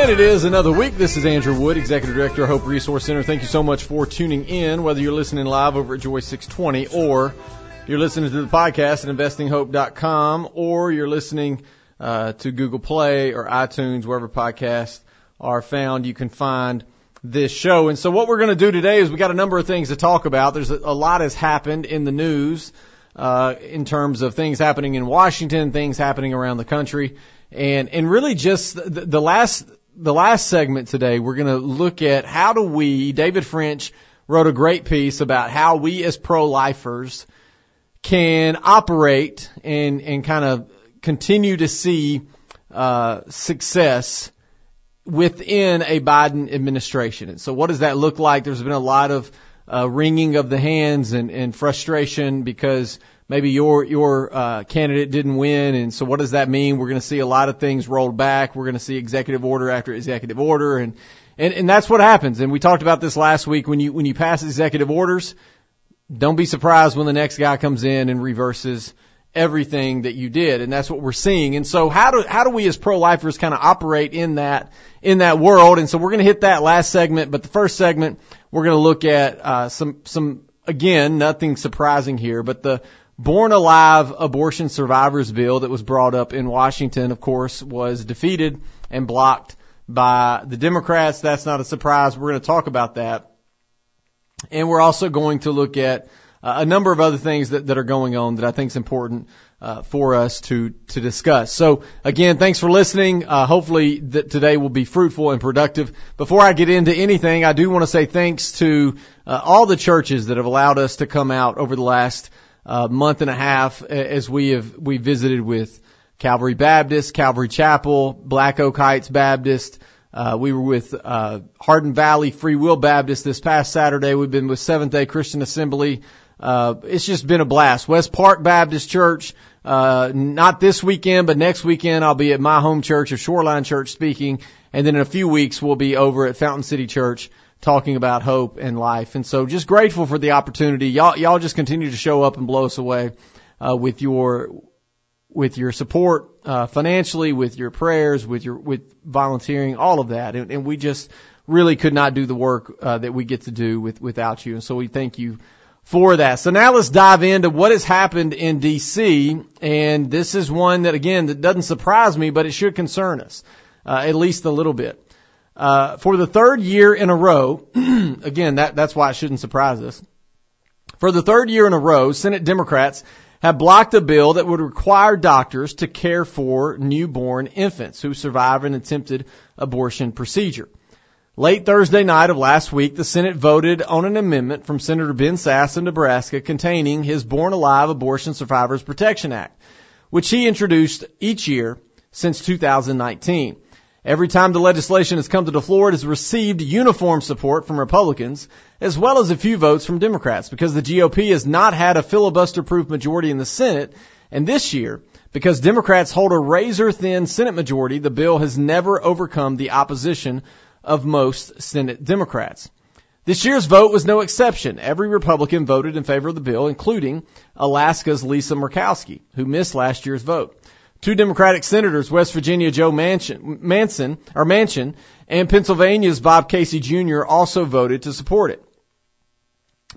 And it is another week. This is Andrew Wood, Executive Director Hope Resource Center. Thank you so much for tuning in, whether you're listening live over at Joy 620 or you're listening to the podcast at investinghope.com or you're listening uh, to Google Play or iTunes, wherever podcasts are found. You can find this show. And so what we're going to do today is we got a number of things to talk about. There's a, a lot has happened in the news uh, in terms of things happening in Washington, things happening around the country, and and really just the, the last the last segment today, we're going to look at how do we. David French wrote a great piece about how we as pro-lifers can operate and and kind of continue to see uh, success within a Biden administration. And so, what does that look like? There's been a lot of uh, wringing of the hands and, and frustration because maybe your your uh, candidate didn't win, and so what does that mean? We're going to see a lot of things rolled back. We're going to see executive order after executive order, and and and that's what happens. And we talked about this last week when you when you pass executive orders, don't be surprised when the next guy comes in and reverses everything that you did and that's what we're seeing and so how do how do we as pro-lifers kind of operate in that in that world and so we're going to hit that last segment but the first segment we're going to look at uh, some some again nothing surprising here but the Born Alive Abortion Survivors Bill that was brought up in Washington, of course, was defeated and blocked by the Democrats. That's not a surprise. We're going to talk about that. And we're also going to look at uh, a number of other things that, that are going on that I think is important uh, for us to to discuss. So again, thanks for listening. Uh, hopefully that today will be fruitful and productive. Before I get into anything, I do want to say thanks to uh, all the churches that have allowed us to come out over the last uh, month and a half as we have we visited with Calvary Baptist, Calvary Chapel, Black Oak Heights Baptist. Uh, we were with uh, Hardin Valley Free Will Baptist this past Saturday. We've been with Seventh Day Christian Assembly. Uh, it's just been a blast. West Park Baptist Church. Uh, not this weekend, but next weekend I'll be at my home church, or Shoreline Church, speaking, and then in a few weeks we'll be over at Fountain City Church talking about hope and life. And so just grateful for the opportunity. Y'all, y'all just continue to show up and blow us away, uh, with your, with your support, uh, financially, with your prayers, with your, with volunteering, all of that. And, and we just really could not do the work, uh, that we get to do with, without you. And so we thank you for that. So now let's dive into what has happened in DC. And this is one that again, that doesn't surprise me, but it should concern us, uh, at least a little bit. Uh, for the third year in a row, again, that, that's why it shouldn't surprise us. For the third year in a row, Senate Democrats have blocked a bill that would require doctors to care for newborn infants who survive an attempted abortion procedure. Late Thursday night of last week, the Senate voted on an amendment from Senator Ben Sasse of Nebraska containing his Born Alive Abortion Survivors Protection Act, which he introduced each year since 2019. Every time the legislation has come to the floor, it has received uniform support from Republicans, as well as a few votes from Democrats, because the GOP has not had a filibuster-proof majority in the Senate, and this year, because Democrats hold a razor-thin Senate majority, the bill has never overcome the opposition of most Senate Democrats. This year's vote was no exception. Every Republican voted in favor of the bill, including Alaska's Lisa Murkowski, who missed last year's vote. Two Democratic senators, West Virginia Joe Manchin, Manson, or Manchin, and Pennsylvania's Bob Casey Jr. also voted to support it.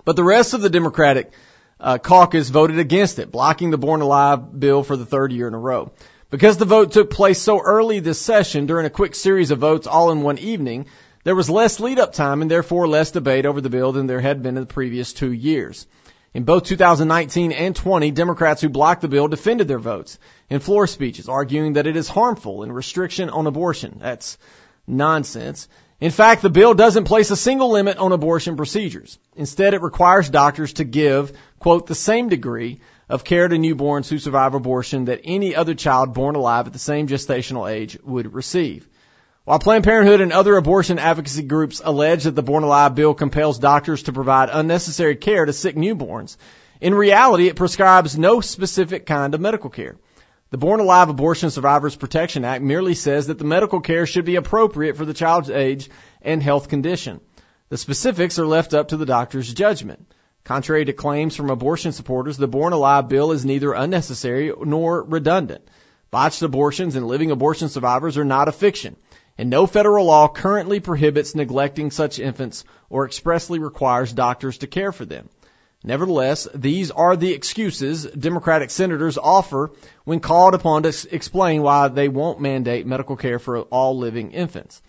But the rest of the Democratic uh, caucus voted against it, blocking the Born Alive bill for the third year in a row. Because the vote took place so early this session during a quick series of votes all in one evening, there was less lead up time and therefore less debate over the bill than there had been in the previous two years. In both 2019 and 20, Democrats who blocked the bill defended their votes in floor speeches, arguing that it is harmful and restriction on abortion. That's nonsense. In fact, the bill doesn't place a single limit on abortion procedures. Instead, it requires doctors to give, quote, the same degree of care to newborns who survive abortion that any other child born alive at the same gestational age would receive. While Planned Parenthood and other abortion advocacy groups allege that the Born Alive bill compels doctors to provide unnecessary care to sick newborns, in reality it prescribes no specific kind of medical care. The Born Alive Abortion Survivors Protection Act merely says that the medical care should be appropriate for the child's age and health condition. The specifics are left up to the doctor's judgment. Contrary to claims from abortion supporters, the Born Alive bill is neither unnecessary nor redundant. Botched abortions and living abortion survivors are not a fiction. And no federal law currently prohibits neglecting such infants or expressly requires doctors to care for them. Nevertheless, these are the excuses Democratic senators offer when called upon to explain why they won't mandate medical care for all living infants.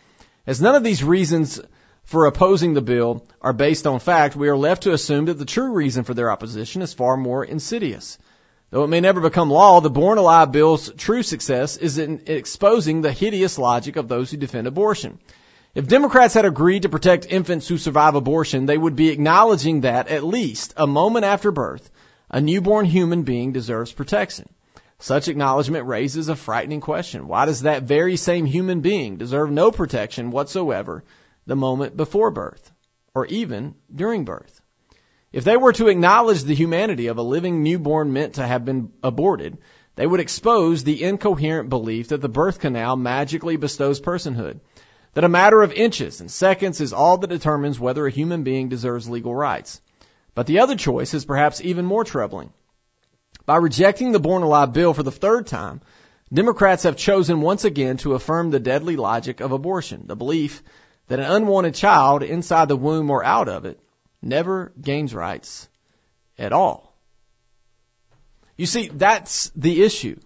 As none of these reasons for opposing the bill are based on fact, we are left to assume that the true reason for their opposition is far more insidious. Though it may never become law, the Born Alive Bill's true success is in exposing the hideous logic of those who defend abortion. If Democrats had agreed to protect infants who survive abortion, they would be acknowledging that, at least a moment after birth, a newborn human being deserves protection. Such acknowledgement raises a frightening question. Why does that very same human being deserve no protection whatsoever the moment before birth, or even during birth? If they were to acknowledge the humanity of a living newborn meant to have been aborted, they would expose the incoherent belief that the birth canal magically bestows personhood, that a matter of inches and seconds is all that determines whether a human being deserves legal rights. But the other choice is perhaps even more troubling. By rejecting the Born Alive bill for the third time, Democrats have chosen once again to affirm the deadly logic of abortion, the belief that an unwanted child inside the womb or out of it never gains rights at all. You see, that's the issue.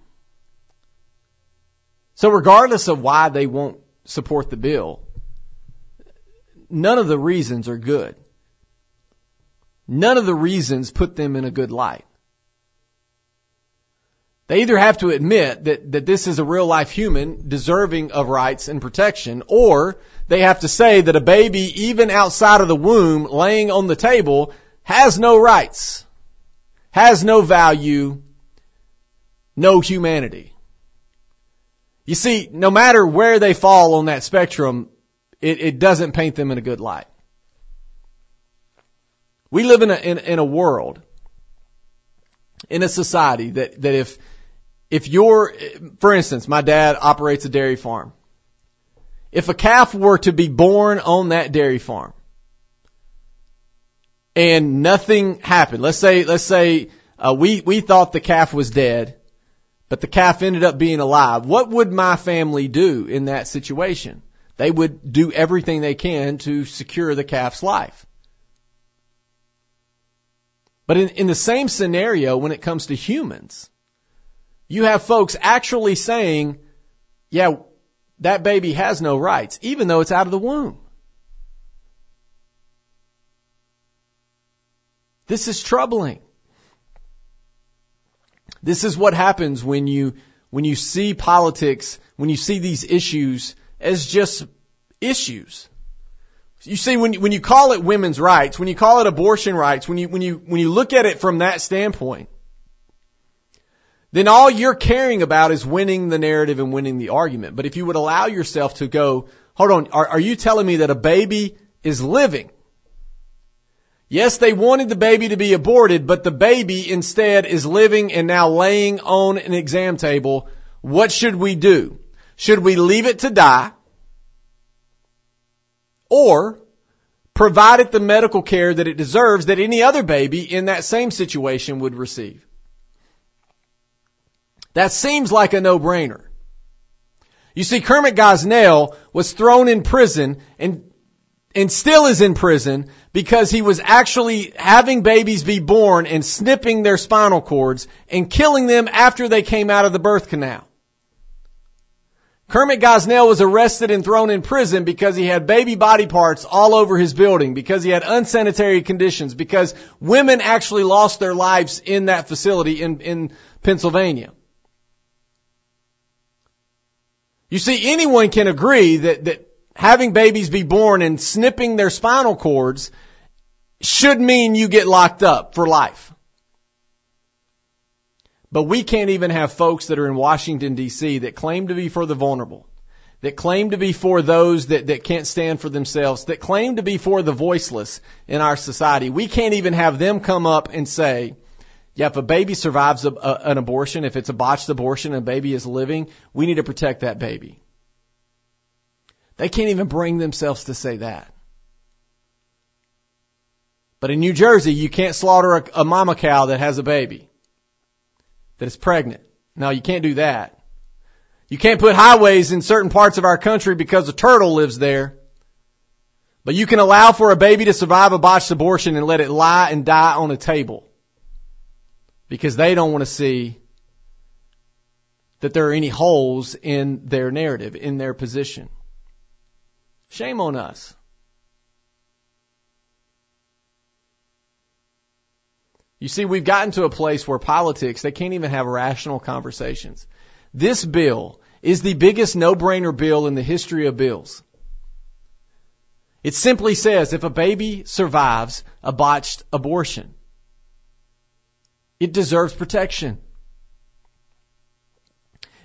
So regardless of why they won't support the bill, none of the reasons are good. None of the reasons put them in a good light. They either have to admit that, that this is a real life human deserving of rights and protection, or they have to say that a baby, even outside of the womb, laying on the table, has no rights, has no value, no humanity. You see, no matter where they fall on that spectrum, it, it doesn't paint them in a good light. We live in a, in, in a world, in a society that, that if, if you're, for instance, my dad operates a dairy farm. If a calf were to be born on that dairy farm and nothing happened, let's say, let's say, uh, we, we thought the calf was dead, but the calf ended up being alive. What would my family do in that situation? They would do everything they can to secure the calf's life. But in, in the same scenario, when it comes to humans, you have folks actually saying, yeah, that baby has no rights, even though it's out of the womb. This is troubling. This is what happens when you, when you see politics, when you see these issues as just issues. You see, when when you call it women's rights, when you call it abortion rights, when you, when you, when you look at it from that standpoint, then all you're caring about is winning the narrative and winning the argument. But if you would allow yourself to go, hold on, are, are you telling me that a baby is living? Yes, they wanted the baby to be aborted, but the baby instead is living and now laying on an exam table. What should we do? Should we leave it to die? Or provide it the medical care that it deserves that any other baby in that same situation would receive? That seems like a no-brainer. You see, Kermit Gosnell was thrown in prison and and still is in prison because he was actually having babies be born and snipping their spinal cords and killing them after they came out of the birth canal. Kermit Gosnell was arrested and thrown in prison because he had baby body parts all over his building, because he had unsanitary conditions, because women actually lost their lives in that facility in, in Pennsylvania. You see, anyone can agree that, that having babies be born and snipping their spinal cords should mean you get locked up for life. But we can't even have folks that are in Washington DC that claim to be for the vulnerable, that claim to be for those that, that can't stand for themselves, that claim to be for the voiceless in our society. We can't even have them come up and say, yeah, if a baby survives a, a, an abortion, if it's a botched abortion and a baby is living, we need to protect that baby. They can't even bring themselves to say that. But in New Jersey, you can't slaughter a, a mama cow that has a baby, that is pregnant. No, you can't do that. You can't put highways in certain parts of our country because a turtle lives there. But you can allow for a baby to survive a botched abortion and let it lie and die on a table. Because they don't want to see that there are any holes in their narrative, in their position. Shame on us. You see, we've gotten to a place where politics, they can't even have rational conversations. This bill is the biggest no-brainer bill in the history of bills. It simply says if a baby survives a botched abortion, it deserves protection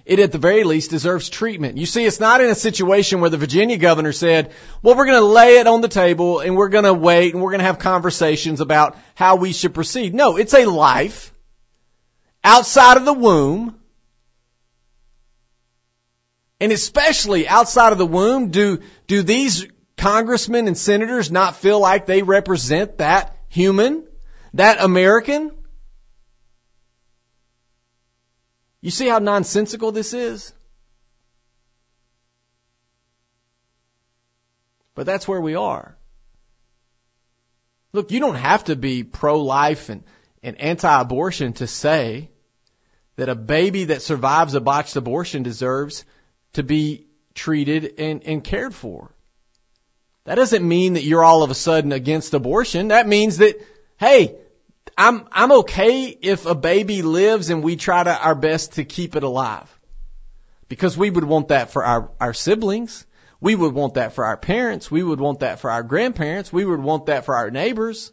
it at the very least deserves treatment. You see, it's not in a situation where the Virginia governor said, well, we're going to lay it on the table and we're going to wait and we're going to have conversations about how we should proceed. No, it's a life outside of the womb. And especially outside of the womb, do, do these congressmen and senators not feel like they represent that human, that American? You see how nonsensical this is? But that's where we are. Look, you don't have to be pro-life and, and anti-abortion to say that a baby that survives a botched abortion deserves to be treated and, and cared for. That doesn't mean that you're all of a sudden against abortion. That means that, hey, I'm, I'm okay if a baby lives and we try to our best to keep it alive. Because we would want that for our, our siblings. We would want that for our parents. We would want that for our grandparents. We would want that for our neighbors.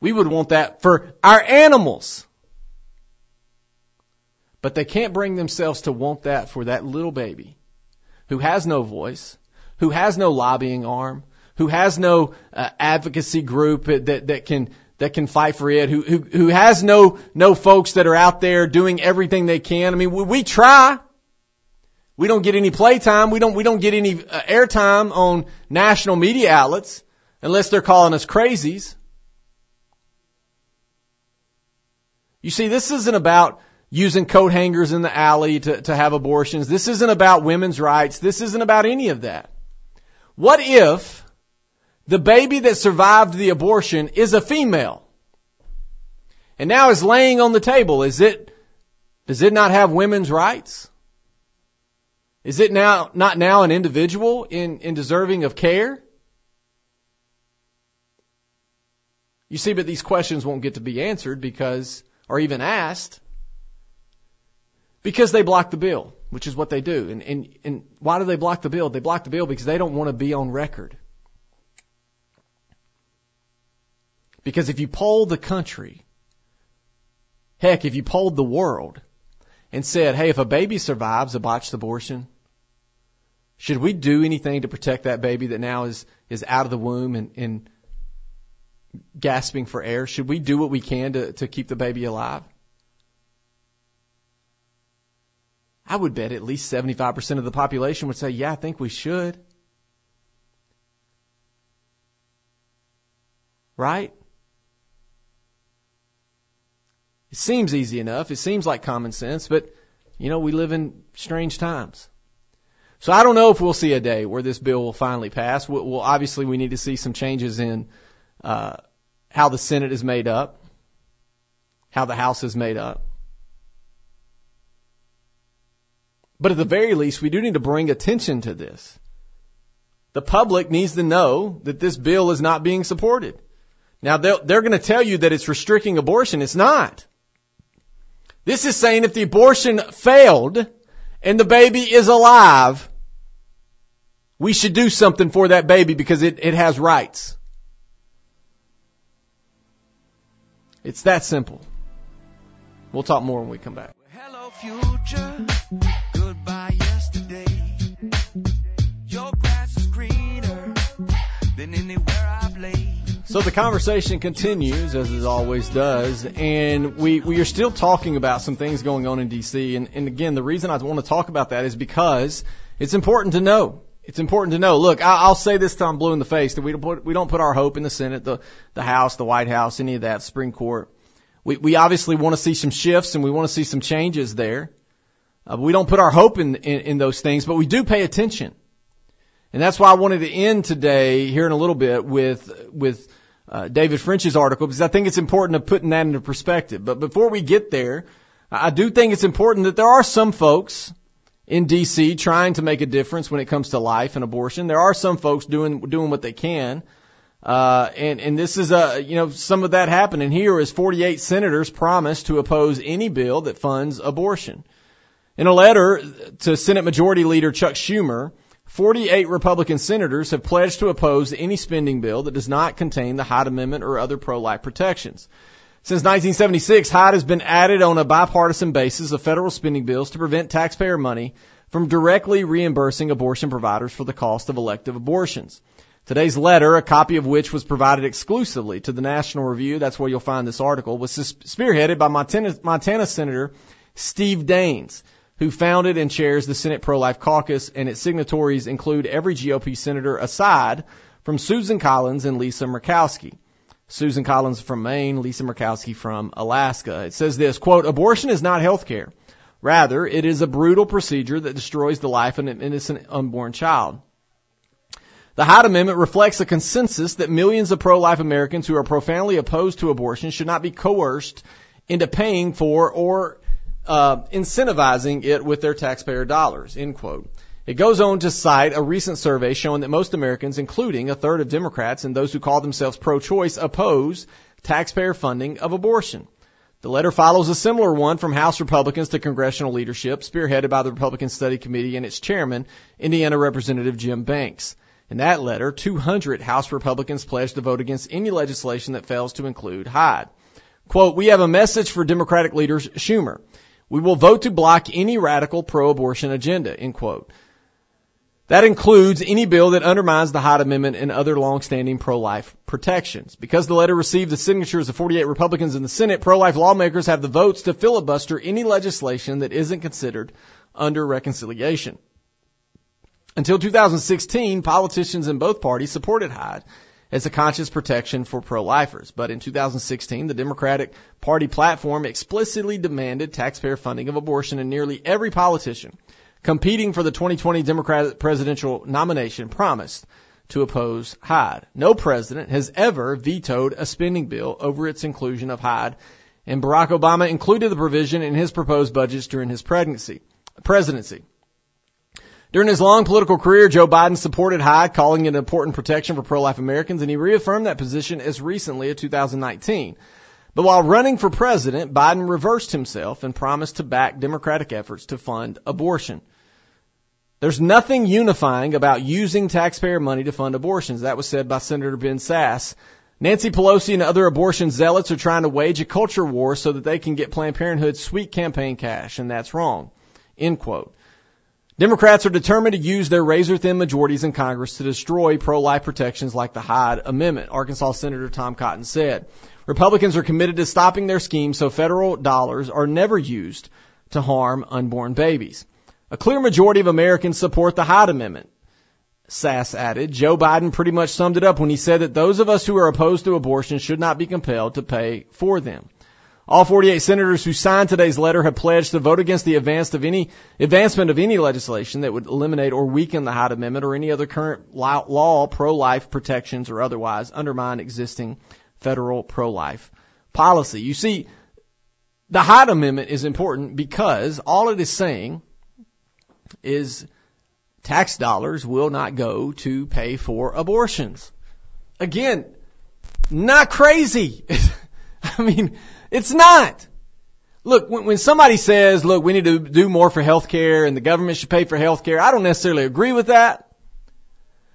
We would want that for our animals. But they can't bring themselves to want that for that little baby who has no voice, who has no lobbying arm, who has no uh, advocacy group that, that can that can fight for it, who, who, who has no, no folks that are out there doing everything they can. I mean, we, we try. We don't get any play time. We don't, we don't get any uh, airtime on national media outlets unless they're calling us crazies. You see, this isn't about using coat hangers in the alley to, to have abortions. This isn't about women's rights. This isn't about any of that. What if the baby that survived the abortion is a female. And now is laying on the table. Is it, does it not have women's rights? Is it now, not now an individual in, in deserving of care? You see, but these questions won't get to be answered because, or even asked, because they block the bill, which is what they do. And, and, and why do they block the bill? They block the bill because they don't want to be on record. Because if you polled the country, heck, if you polled the world and said, hey, if a baby survives a botched abortion, should we do anything to protect that baby that now is, is out of the womb and, and gasping for air? Should we do what we can to, to keep the baby alive? I would bet at least 75% of the population would say, yeah, I think we should. Right? It seems easy enough. It seems like common sense, but you know, we live in strange times. So I don't know if we'll see a day where this bill will finally pass. We'll, we'll obviously we need to see some changes in uh, how the Senate is made up, how the House is made up. But at the very least, we do need to bring attention to this. The public needs to know that this bill is not being supported. Now they're, they're going to tell you that it's restricting abortion. It's not. This is saying if the abortion failed and the baby is alive, we should do something for that baby because it, it has rights. It's that simple. We'll talk more when we come back. Hello, future. So the conversation continues as it always does, and we we are still talking about some things going on in D.C. And, and again, the reason I want to talk about that is because it's important to know. It's important to know. Look, I, I'll say this time blue in the face that we don't put we don't put our hope in the Senate, the the House, the White House, any of that, Supreme Court. We we obviously want to see some shifts and we want to see some changes there. Uh, we don't put our hope in, in, in those things, but we do pay attention. And that's why I wanted to end today here in a little bit with, with, uh, David French's article because I think it's important to putting that into perspective. But before we get there, I do think it's important that there are some folks in DC trying to make a difference when it comes to life and abortion. There are some folks doing, doing what they can. Uh, and, and this is a, you know, some of that happening here is 48 senators promised to oppose any bill that funds abortion. In a letter to Senate Majority Leader Chuck Schumer, 48 Republican senators have pledged to oppose any spending bill that does not contain the Hyde Amendment or other pro-life protections. Since 1976, Hyde has been added on a bipartisan basis of federal spending bills to prevent taxpayer money from directly reimbursing abortion providers for the cost of elective abortions. Today's letter, a copy of which was provided exclusively to the National Review, that's where you'll find this article, was spearheaded by Montana, Montana Senator Steve Daines who founded and chairs the Senate Pro-Life Caucus, and its signatories include every GOP senator aside from Susan Collins and Lisa Murkowski. Susan Collins from Maine, Lisa Murkowski from Alaska. It says this, quote, abortion is not health care. Rather, it is a brutal procedure that destroys the life of an innocent unborn child. The Hyde Amendment reflects a consensus that millions of pro-life Americans who are profoundly opposed to abortion should not be coerced into paying for or uh, incentivizing it with their taxpayer dollars, end quote. It goes on to cite a recent survey showing that most Americans, including a third of Democrats and those who call themselves pro-choice, oppose taxpayer funding of abortion. The letter follows a similar one from House Republicans to congressional leadership, spearheaded by the Republican Study Committee and its chairman, Indiana Representative Jim Banks. In that letter, 200 House Republicans pledged to vote against any legislation that fails to include Hyde. Quote, we have a message for Democratic leaders Schumer. We will vote to block any radical pro-abortion agenda, end quote. That includes any bill that undermines the Hyde Amendment and other long-standing pro-life protections. Because the letter received the signatures of 48 Republicans in the Senate, pro-life lawmakers have the votes to filibuster any legislation that isn't considered under reconciliation. Until 2016, politicians in both parties supported Hyde as a conscious protection for pro-lifers. But in 2016, the Democratic Party platform explicitly demanded taxpayer funding of abortion and nearly every politician competing for the 2020 Democratic presidential nomination promised to oppose Hyde. No president has ever vetoed a spending bill over its inclusion of Hyde, and Barack Obama included the provision in his proposed budgets during his pregnancy, presidency. During his long political career, Joe Biden supported Hyde, calling it an important protection for pro-life Americans, and he reaffirmed that position as recently as 2019. But while running for president, Biden reversed himself and promised to back Democratic efforts to fund abortion. There's nothing unifying about using taxpayer money to fund abortions. That was said by Senator Ben Sasse. Nancy Pelosi and other abortion zealots are trying to wage a culture war so that they can get Planned Parenthood's sweet campaign cash, and that's wrong. End quote. Democrats are determined to use their razor thin majorities in Congress to destroy pro-life protections like the Hyde Amendment, Arkansas Senator Tom Cotton said. Republicans are committed to stopping their scheme so federal dollars are never used to harm unborn babies. A clear majority of Americans support the Hyde Amendment. Sasse added, Joe Biden pretty much summed it up when he said that those of us who are opposed to abortion should not be compelled to pay for them. All 48 senators who signed today's letter have pledged to vote against the advance of any, advancement of any legislation that would eliminate or weaken the Hyde Amendment or any other current law, pro-life protections or otherwise undermine existing federal pro-life policy. You see, the Hyde Amendment is important because all it is saying is tax dollars will not go to pay for abortions. Again, not crazy. I mean, it's not. Look, when, when somebody says, look, we need to do more for healthcare and the government should pay for healthcare, I don't necessarily agree with that.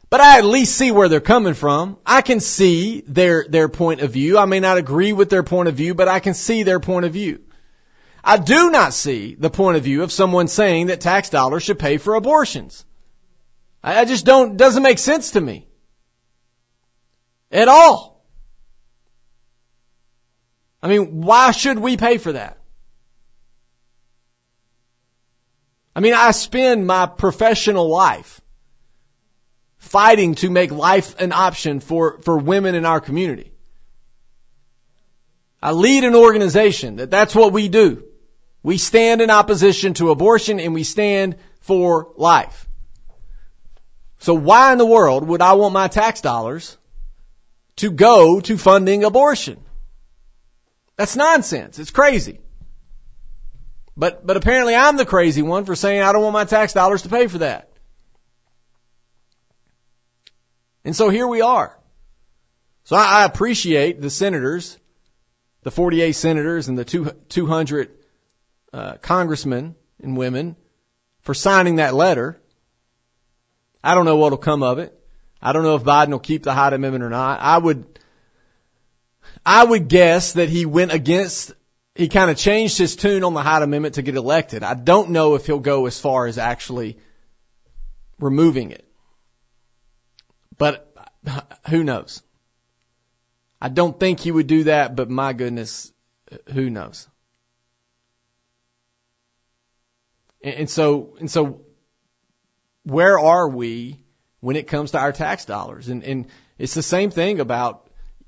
But I at least see where they're coming from. I can see their, their point of view. I may not agree with their point of view, but I can see their point of view. I do not see the point of view of someone saying that tax dollars should pay for abortions. I, I just don't, doesn't make sense to me. At all. I mean, why should we pay for that? I mean, I spend my professional life fighting to make life an option for, for women in our community. I lead an organization that that's what we do. We stand in opposition to abortion and we stand for life. So why in the world would I want my tax dollars to go to funding abortion? That's nonsense. It's crazy. But, but apparently I'm the crazy one for saying I don't want my tax dollars to pay for that. And so here we are. So I, I appreciate the senators, the 48 senators and the two, 200 uh, congressmen and women for signing that letter. I don't know what'll come of it. I don't know if Biden will keep the Hyde Amendment or not. I would, I would guess that he went against, he kind of changed his tune on the Hyde Amendment to get elected. I don't know if he'll go as far as actually removing it. But who knows? I don't think he would do that, but my goodness, who knows? And so, and so where are we when it comes to our tax dollars? And, and it's the same thing about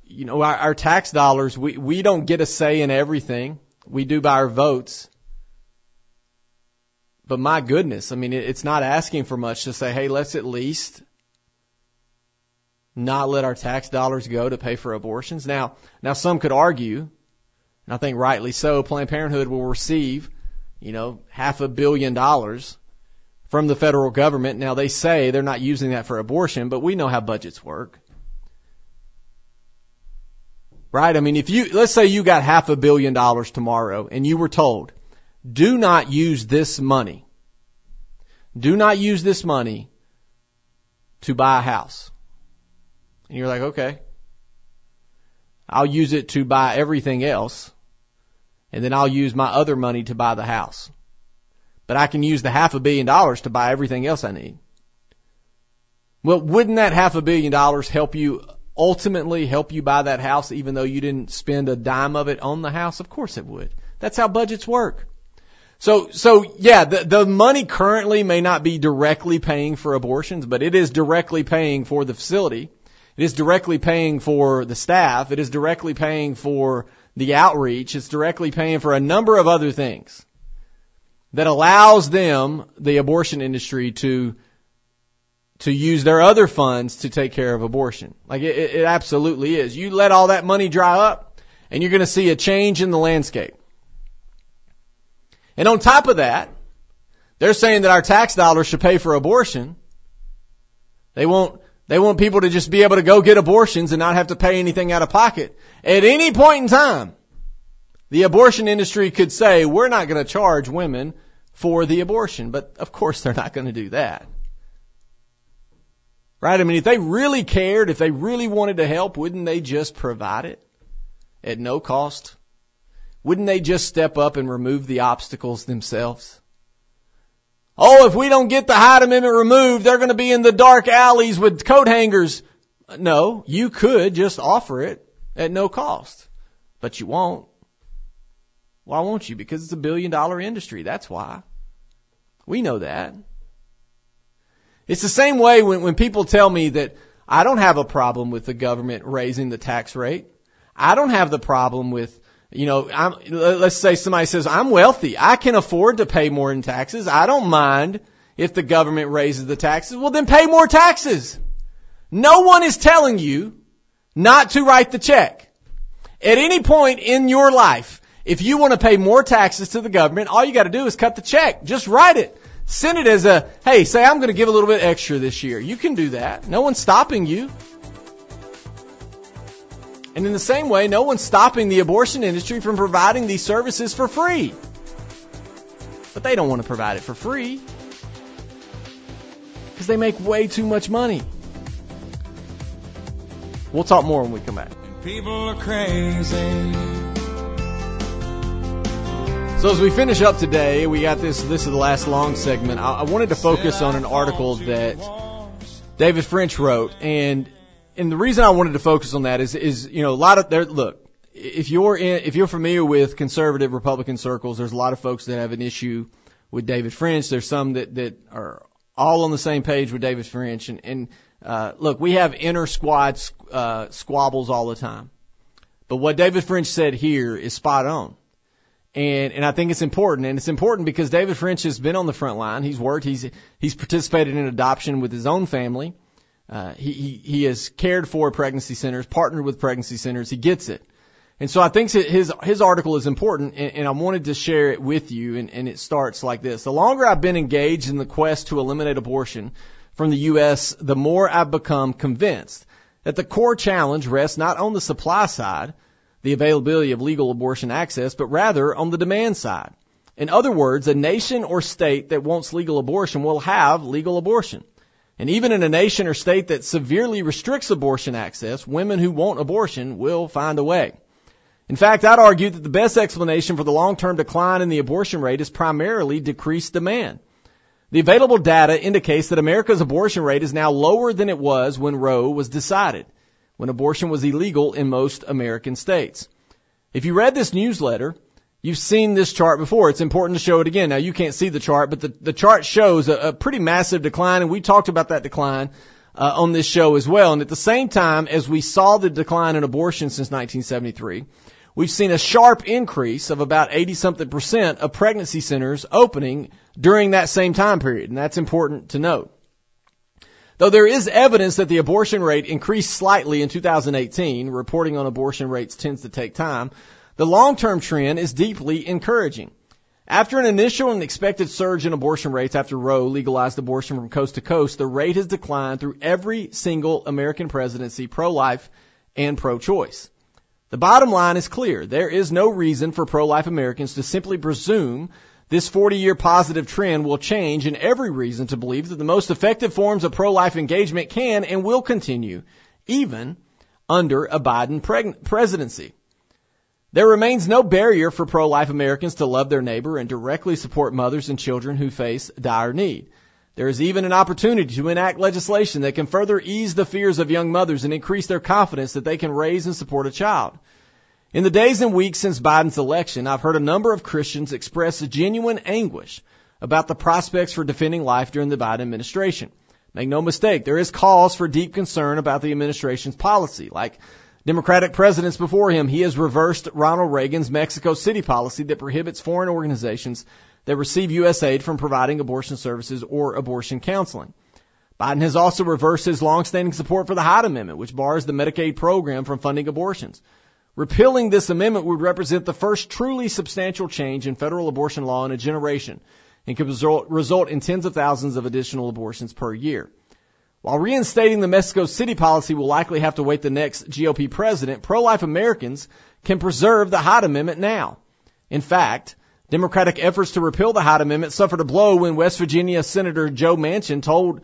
you know, our, our tax dollars, we, we don't get a say in everything. We do by our votes. But my goodness, I mean, it, it's not asking for much to say, hey, let's at least not let our tax dollars go to pay for abortions. Now, now some could argue, and I think rightly so, Planned Parenthood will receive, you know, half a billion dollars from the federal government. Now they say they're not using that for abortion, but we know how budgets work. Right? I mean, if you, let's say you got half a billion dollars tomorrow and you were told, do not use this money. Do not use this money to buy a house. And you're like, okay. I'll use it to buy everything else. And then I'll use my other money to buy the house. But I can use the half a billion dollars to buy everything else I need. Well, wouldn't that half a billion dollars help you ultimately help you buy that house even though you didn't spend a dime of it on the house? Of course it would. That's how budgets work. So, so yeah, the, the money currently may not be directly paying for abortions, but it is directly paying for the facility. It is directly paying for the staff. It is directly paying for the outreach. It's directly paying for a number of other things that allows them, the abortion industry, to to use their other funds to take care of abortion. Like it, it absolutely is. You let all that money dry up and you're going to see a change in the landscape. And on top of that, they're saying that our tax dollars should pay for abortion. They want, they want people to just be able to go get abortions and not have to pay anything out of pocket. At any point in time, the abortion industry could say, we're not going to charge women for the abortion. But of course they're not going to do that. Right? I mean, if they really cared, if they really wanted to help, wouldn't they just provide it at no cost? Wouldn't they just step up and remove the obstacles themselves? Oh, if we don't get the Hyde Amendment removed, they're going to be in the dark alleys with coat hangers. No, you could just offer it at no cost, but you won't. Why won't you? Because it's a billion dollar industry. That's why. We know that. It's the same way when, when people tell me that I don't have a problem with the government raising the tax rate. I don't have the problem with, you know, I'm, let's say somebody says, I'm wealthy. I can afford to pay more in taxes. I don't mind if the government raises the taxes. Well, then pay more taxes. No one is telling you not to write the check. At any point in your life, if you want to pay more taxes to the government, all you got to do is cut the check. Just write it. Send it as a, hey, say I'm going to give a little bit extra this year. You can do that. No one's stopping you. And in the same way, no one's stopping the abortion industry from providing these services for free. But they don't want to provide it for free because they make way too much money. We'll talk more when we come back. People are crazy. So as we finish up today, we got this. This is the last long segment. I, I wanted to focus on an article that David French wrote, and and the reason I wanted to focus on that is is you know a lot of there. Look, if you're in, if you're familiar with conservative Republican circles, there's a lot of folks that have an issue with David French. There's some that that are all on the same page with David French, and and uh, look, we have inner squad uh, squabbles all the time. But what David French said here is spot on. And, and I think it's important. And it's important because David French has been on the front line. He's worked. He's, he's participated in adoption with his own family. Uh, he, he, he has cared for pregnancy centers, partnered with pregnancy centers. He gets it. And so I think his, his article is important and, and I wanted to share it with you and, and it starts like this. The longer I've been engaged in the quest to eliminate abortion from the U.S., the more I've become convinced that the core challenge rests not on the supply side, the availability of legal abortion access, but rather on the demand side. In other words, a nation or state that wants legal abortion will have legal abortion. And even in a nation or state that severely restricts abortion access, women who want abortion will find a way. In fact, I'd argue that the best explanation for the long-term decline in the abortion rate is primarily decreased demand. The available data indicates that America's abortion rate is now lower than it was when Roe was decided, when abortion was illegal in most American states. If you read this newsletter, you've seen this chart before. It's important to show it again. Now you can't see the chart, but the, the chart shows a, a pretty massive decline, and we talked about that decline uh, on this show as well. And at the same time as we saw the decline in abortion since 1973, we've seen a sharp increase of about 80 something percent of pregnancy centers opening during that same time period. And that's important to note. Though there is evidence that the abortion rate increased slightly in 2018, reporting on abortion rates tends to take time, the long-term trend is deeply encouraging. After an initial and expected surge in abortion rates after Roe legalized abortion from coast to coast, the rate has declined through every single American presidency pro-life and pro-choice. The bottom line is clear. There is no reason for pro-life Americans to simply presume this 40-year positive trend will change and every reason to believe that the most effective forms of pro-life engagement can and will continue, even under a Biden preg- presidency. There remains no barrier for pro-life Americans to love their neighbor and directly support mothers and children who face dire need. There is even an opportunity to enact legislation that can further ease the fears of young mothers and increase their confidence that they can raise and support a child. In the days and weeks since Biden's election, I've heard a number of Christians express a genuine anguish about the prospects for defending life during the Biden administration. Make no mistake, there is cause for deep concern about the administration's policy. Like Democratic presidents before him, he has reversed Ronald Reagan's Mexico City policy that prohibits foreign organizations that receive U.S. aid from providing abortion services or abortion counseling. Biden has also reversed his longstanding support for the Hyde Amendment, which bars the Medicaid program from funding abortions. Repealing this amendment would represent the first truly substantial change in federal abortion law in a generation and could result, in tens of thousands of additional abortions per year. While reinstating the Mexico City policy will likely have to wait the next GOP president, pro-life Americans can preserve the Hyde Amendment now. In fact, Democratic efforts to repeal the Hyde Amendment suffered a blow when West Virginia Senator Joe Manchin told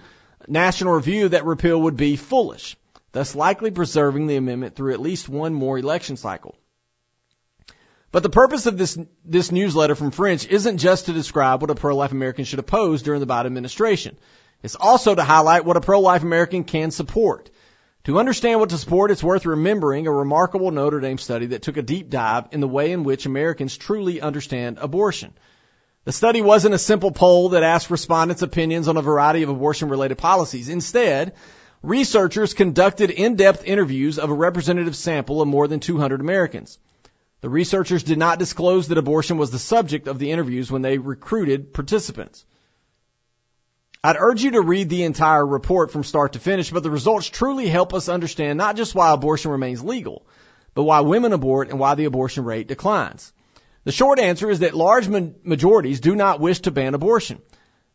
National Review that repeal would be foolish, thus likely preserving the amendment through at least one more election cycle. But the purpose of this, this newsletter from French isn't just to describe what a pro-life American should oppose during the Biden administration. It's also to highlight what a pro-life American can support. To understand what to support, it's worth remembering a remarkable Notre Dame study that took a deep dive in the way in which Americans truly understand abortion. The study wasn't a simple poll that asked respondents' opinions on a variety of abortion related policies. Instead, researchers conducted in-depth interviews of a representative sample of more than 200 Americans. The researchers did not disclose that abortion was the subject of the interviews when they recruited participants. I'd urge you to read the entire report from start to finish, but the results truly help us understand not just why abortion remains legal, but why women abort and why the abortion rate declines. The short answer is that large majorities do not wish to ban abortion,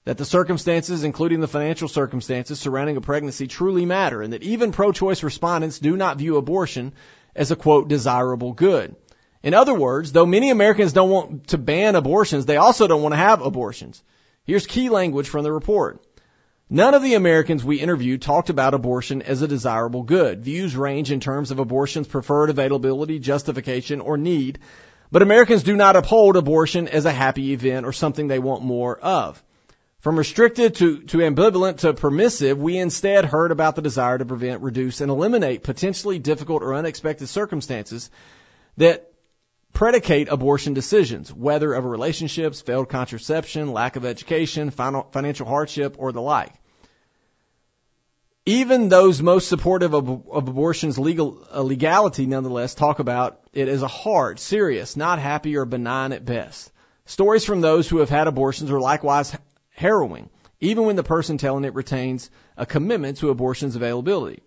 that the circumstances, including the financial circumstances surrounding a pregnancy, truly matter, and that even pro-choice respondents do not view abortion as a quote desirable good. In other words, though many Americans don't want to ban abortions, they also don't want to have abortions. Here's key language from the report. None of the Americans we interviewed talked about abortion as a desirable good. Views range in terms of abortion's preferred availability, justification, or need, but Americans do not uphold abortion as a happy event or something they want more of. From restricted to, to ambivalent to permissive, we instead heard about the desire to prevent, reduce, and eliminate potentially difficult or unexpected circumstances that predicate abortion decisions, whether of relationships, failed contraception, lack of education, financial hardship, or the like. Even those most supportive of, of abortion's legal uh, legality, nonetheless, talk about it as a hard, serious, not happy, or benign at best. Stories from those who have had abortions are likewise harrowing, even when the person telling it retains a commitment to abortion's availability.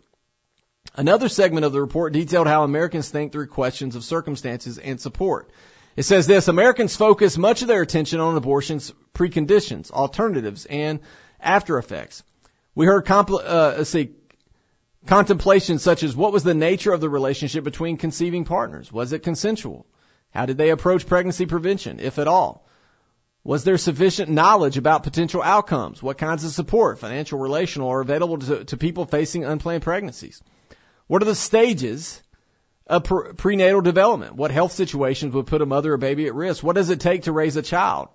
Another segment of the report detailed how Americans think through questions of circumstances and support. It says this, Americans focus much of their attention on abortion's preconditions, alternatives, and after effects. We heard compl- uh, let's see, contemplations such as what was the nature of the relationship between conceiving partners? Was it consensual? How did they approach pregnancy prevention, if at all? Was there sufficient knowledge about potential outcomes? What kinds of support, financial, relational, are available to, to people facing unplanned pregnancies? What are the stages of pre- prenatal development? What health situations would put a mother or baby at risk? What does it take to raise a child?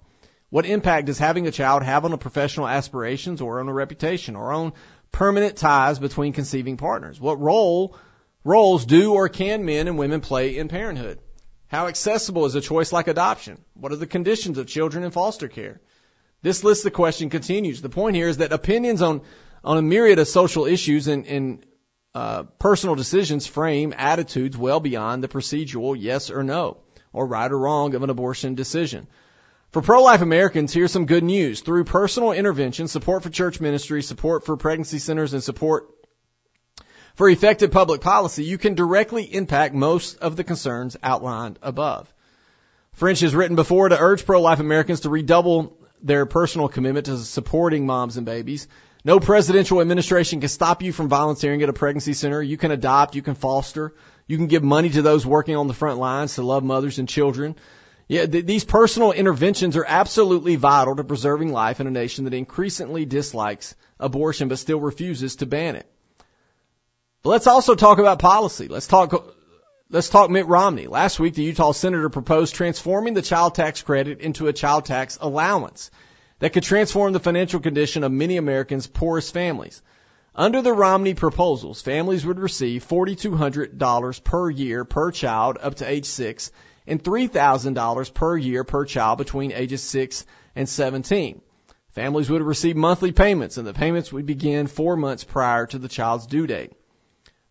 What impact does having a child have on a professional aspirations or on a reputation or on permanent ties between conceiving partners? What role roles do or can men and women play in parenthood? How accessible is a choice like adoption? What are the conditions of children in foster care? This list of question continues. The point here is that opinions on on a myriad of social issues and, and uh, personal decisions frame attitudes well beyond the procedural yes or no, or right or wrong of an abortion decision. For pro-life Americans, here's some good news. Through personal intervention, support for church ministry, support for pregnancy centers, and support for effective public policy, you can directly impact most of the concerns outlined above. French has written before to urge pro-life Americans to redouble their personal commitment to supporting moms and babies. No presidential administration can stop you from volunteering at a pregnancy center. You can adopt, you can foster, you can give money to those working on the front lines to love mothers and children. Yeah, th- these personal interventions are absolutely vital to preserving life in a nation that increasingly dislikes abortion but still refuses to ban it. But let's also talk about policy. Let's talk Let's talk Mitt Romney. Last week, the Utah senator proposed transforming the child tax credit into a child tax allowance that could transform the financial condition of many Americans' poorest families. Under the Romney proposals, families would receive $4,200 per year per child up to age 6 and $3,000 per year per child between ages 6 and 17. Families would receive monthly payments and the payments would begin four months prior to the child's due date.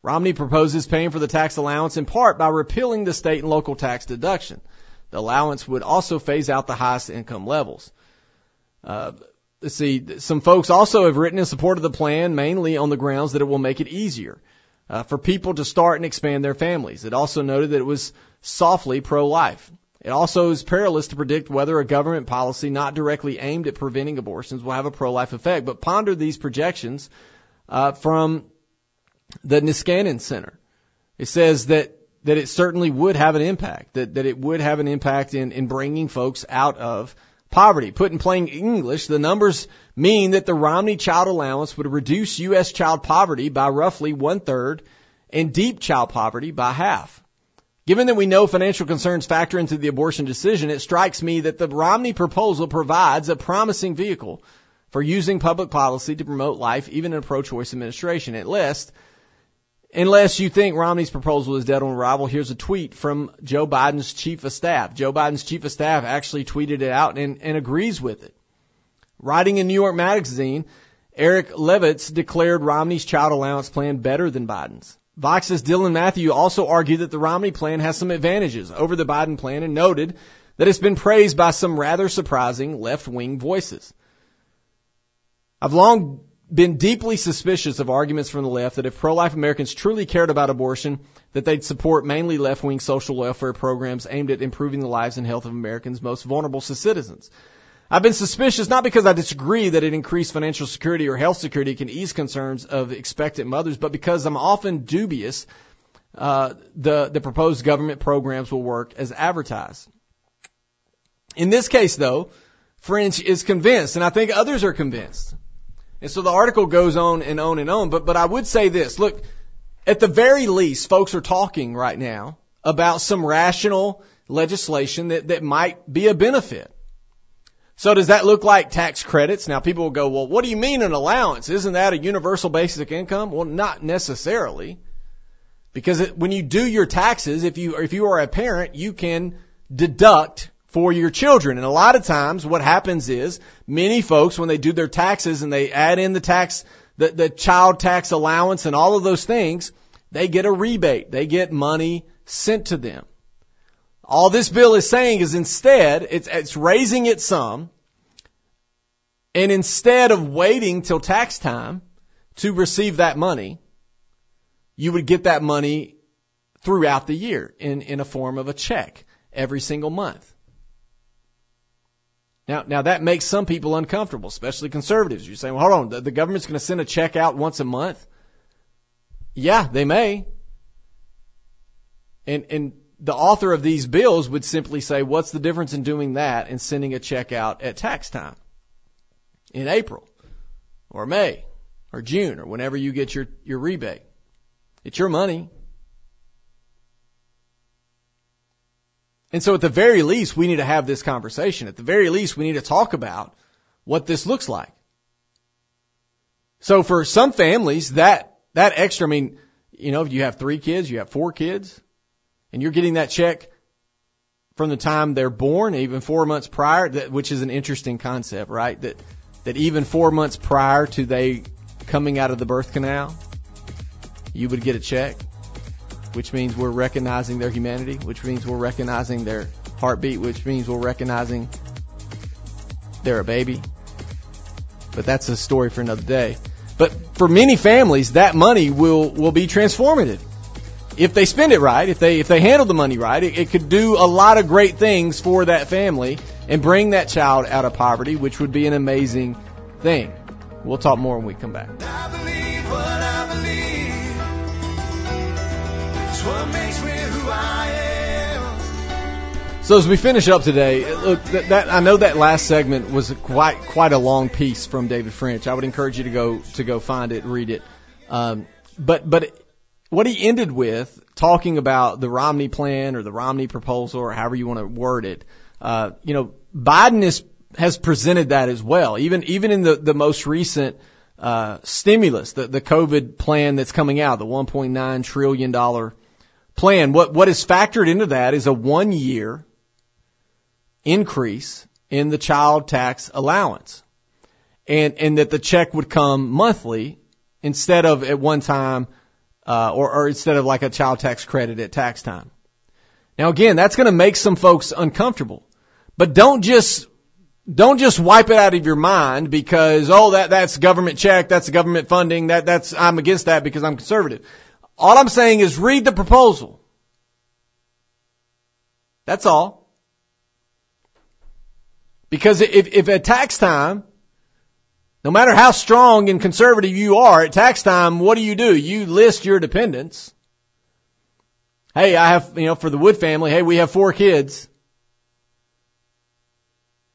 Romney proposes paying for the tax allowance in part by repealing the state and local tax deduction. The allowance would also phase out the highest income levels. Uh, let's see, some folks also have written in support of the plan, mainly on the grounds that it will make it easier uh, for people to start and expand their families. It also noted that it was softly pro-life. It also is perilous to predict whether a government policy not directly aimed at preventing abortions will have a pro-life effect. But ponder these projections uh, from the Niskanen Center. It says that that it certainly would have an impact. That that it would have an impact in in bringing folks out of poverty. Put in plain English, the numbers mean that the Romney child allowance would reduce U.S. child poverty by roughly one third and deep child poverty by half. Given that we know financial concerns factor into the abortion decision, it strikes me that the Romney proposal provides a promising vehicle for using public policy to promote life even in a pro-choice administration. At least, Unless you think Romney's proposal is dead on arrival, here's a tweet from Joe Biden's chief of staff. Joe Biden's chief of staff actually tweeted it out and, and agrees with it. Writing in New York Magazine, Eric Levitz declared Romney's child allowance plan better than Biden's. Vox's Dylan Matthew also argued that the Romney plan has some advantages over the Biden plan and noted that it's been praised by some rather surprising left-wing voices. I've long been deeply suspicious of arguments from the left that if pro-life Americans truly cared about abortion, that they'd support mainly left-wing social welfare programs aimed at improving the lives and health of Americans' most vulnerable citizens. I've been suspicious not because I disagree that an increased financial security or health security can ease concerns of expectant mothers, but because I'm often dubious uh, the the proposed government programs will work as advertised. In this case, though, French is convinced, and I think others are convinced and so the article goes on and on and on. But, but I would say this. Look, at the very least, folks are talking right now about some rational legislation that, that might be a benefit. So does that look like tax credits? Now people will go, well, what do you mean an allowance? Isn't that a universal basic income? Well, not necessarily. Because it, when you do your taxes, if you, if you are a parent, you can deduct for your children. And a lot of times what happens is many folks, when they do their taxes and they add in the tax the, the child tax allowance and all of those things, they get a rebate. They get money sent to them. All this bill is saying is instead, it's, it's raising it some, and instead of waiting till tax time to receive that money, you would get that money throughout the year in, in a form of a check every single month. Now, now that makes some people uncomfortable, especially conservatives. You're saying, well, hold on, the, the government's going to send a check out once a month. Yeah, they may. And, and the author of these bills would simply say, what's the difference in doing that and sending a check out at tax time in April or May or June or whenever you get your, your rebate? It's your money. And so at the very least, we need to have this conversation. At the very least, we need to talk about what this looks like. So for some families, that, that extra, I mean, you know, if you have three kids, you have four kids, and you're getting that check from the time they're born, even four months prior, that, which is an interesting concept, right? That, that even four months prior to they coming out of the birth canal, you would get a check which means we're recognizing their humanity, which means we're recognizing their heartbeat, which means we're recognizing they're a baby. But that's a story for another day. But for many families, that money will, will be transformative. If they spend it right, if they, if they handle the money right, it, it could do a lot of great things for that family and bring that child out of poverty, which would be an amazing thing. We'll talk more when we come back. So as we finish up today, look, that, that, I know that last segment was quite quite a long piece from David French. I would encourage you to go to go find it, read it. Um, but but what he ended with, talking about the Romney plan or the Romney proposal or however you want to word it, uh, you know, Biden is, has presented that as well. Even even in the the most recent uh, stimulus, the the COVID plan that's coming out, the 1.9 trillion dollar plan. What, what is factored into that is a one year increase in the child tax allowance. And, and that the check would come monthly instead of at one time, uh, or, or instead of like a child tax credit at tax time. Now again, that's going to make some folks uncomfortable, but don't just don't just wipe it out of your mind because oh that that's government check that's government funding that that's I'm against that because I'm conservative. All I'm saying is read the proposal. That's all. Because if, if at tax time, no matter how strong and conservative you are, at tax time, what do you do? You list your dependents. Hey, I have, you know, for the Wood family, hey, we have four kids.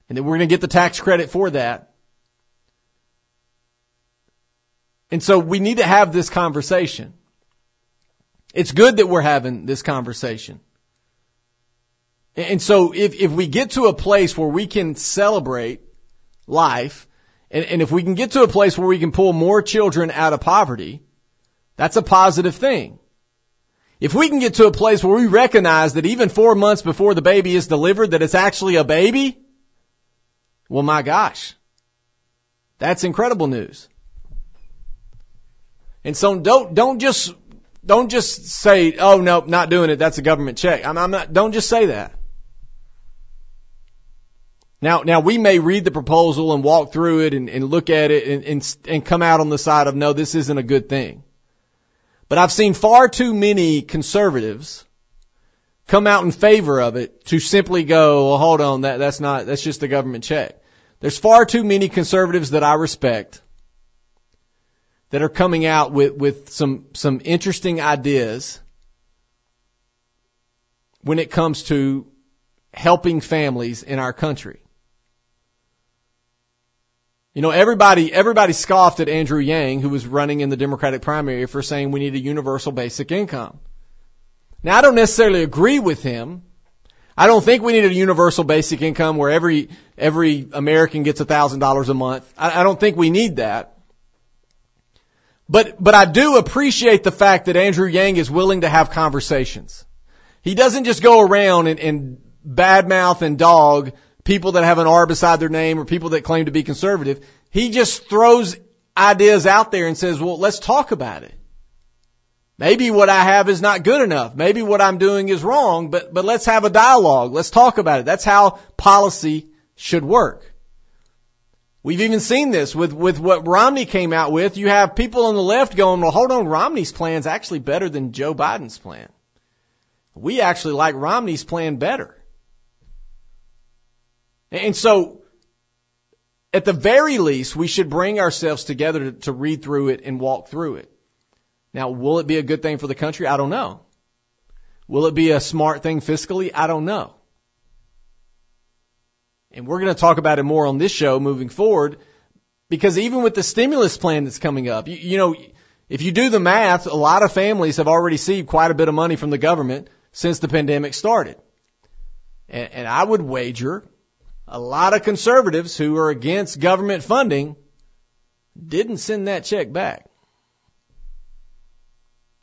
And then we're going to get the tax credit for that. And so we need to have this conversation. It's good that we're having this conversation. And so if, if we get to a place where we can celebrate life, and, and if we can get to a place where we can pull more children out of poverty, that's a positive thing. If we can get to a place where we recognize that even four months before the baby is delivered, that it's actually a baby, well my gosh, that's incredible news. And so don't, don't just don't just say, "Oh no, not doing it. That's a government check." I'm, I'm not. Don't just say that. Now, now we may read the proposal and walk through it and, and look at it and, and, and come out on the side of no, this isn't a good thing. But I've seen far too many conservatives come out in favor of it to simply go, well, hold on, that, that's not, that's just a government check. There's far too many conservatives that I respect that are coming out with, with some, some interesting ideas when it comes to helping families in our country. You know, everybody, everybody scoffed at Andrew Yang, who was running in the Democratic primary for saying we need a universal basic income. Now, I don't necessarily agree with him. I don't think we need a universal basic income where every, every American gets a thousand dollars a month. I, I don't think we need that. But, but I do appreciate the fact that Andrew Yang is willing to have conversations. He doesn't just go around and, and badmouth and dog people that have an R beside their name or people that claim to be conservative. He just throws ideas out there and says, well, let's talk about it. Maybe what I have is not good enough. Maybe what I'm doing is wrong, but, but let's have a dialogue. Let's talk about it. That's how policy should work. We've even seen this with, with what Romney came out with. You have people on the left going, well, hold on, Romney's plan is actually better than Joe Biden's plan. We actually like Romney's plan better. And so, at the very least, we should bring ourselves together to, to read through it and walk through it. Now, will it be a good thing for the country? I don't know. Will it be a smart thing fiscally? I don't know. And we're going to talk about it more on this show moving forward because even with the stimulus plan that's coming up, you, you know, if you do the math, a lot of families have already received quite a bit of money from the government since the pandemic started. And, and I would wager a lot of conservatives who are against government funding didn't send that check back.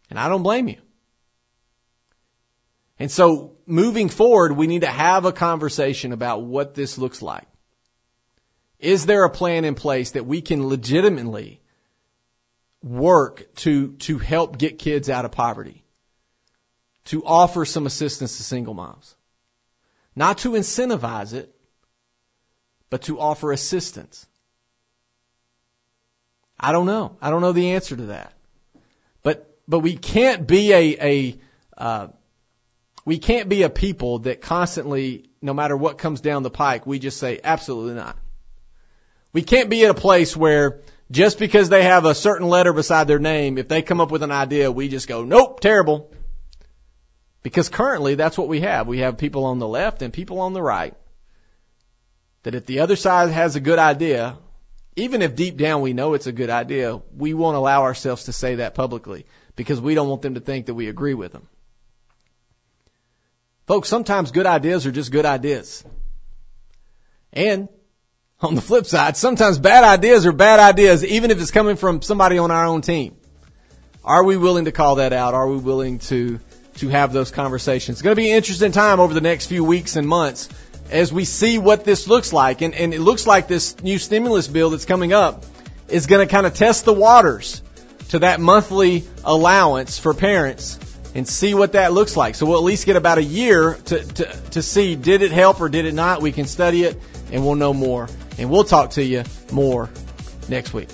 And I don't blame you. And so moving forward, we need to have a conversation about what this looks like. Is there a plan in place that we can legitimately work to, to help get kids out of poverty? To offer some assistance to single moms? Not to incentivize it, but to offer assistance. I don't know. I don't know the answer to that but but we can't be a, a uh, we can't be a people that constantly, no matter what comes down the pike, we just say absolutely not. We can't be at a place where just because they have a certain letter beside their name, if they come up with an idea, we just go, nope, terrible. Because currently that's what we have. We have people on the left and people on the right. That if the other side has a good idea, even if deep down we know it's a good idea, we won't allow ourselves to say that publicly because we don't want them to think that we agree with them. Folks, sometimes good ideas are just good ideas. And on the flip side, sometimes bad ideas are bad ideas, even if it's coming from somebody on our own team. Are we willing to call that out? Are we willing to, to have those conversations? It's going to be an interesting time over the next few weeks and months as we see what this looks like. And, and it looks like this new stimulus bill that's coming up is going to kind of test the waters to that monthly allowance for parents and see what that looks like. So we'll at least get about a year to, to, to see did it help or did it not. We can study it and we'll know more. And we'll talk to you more next week.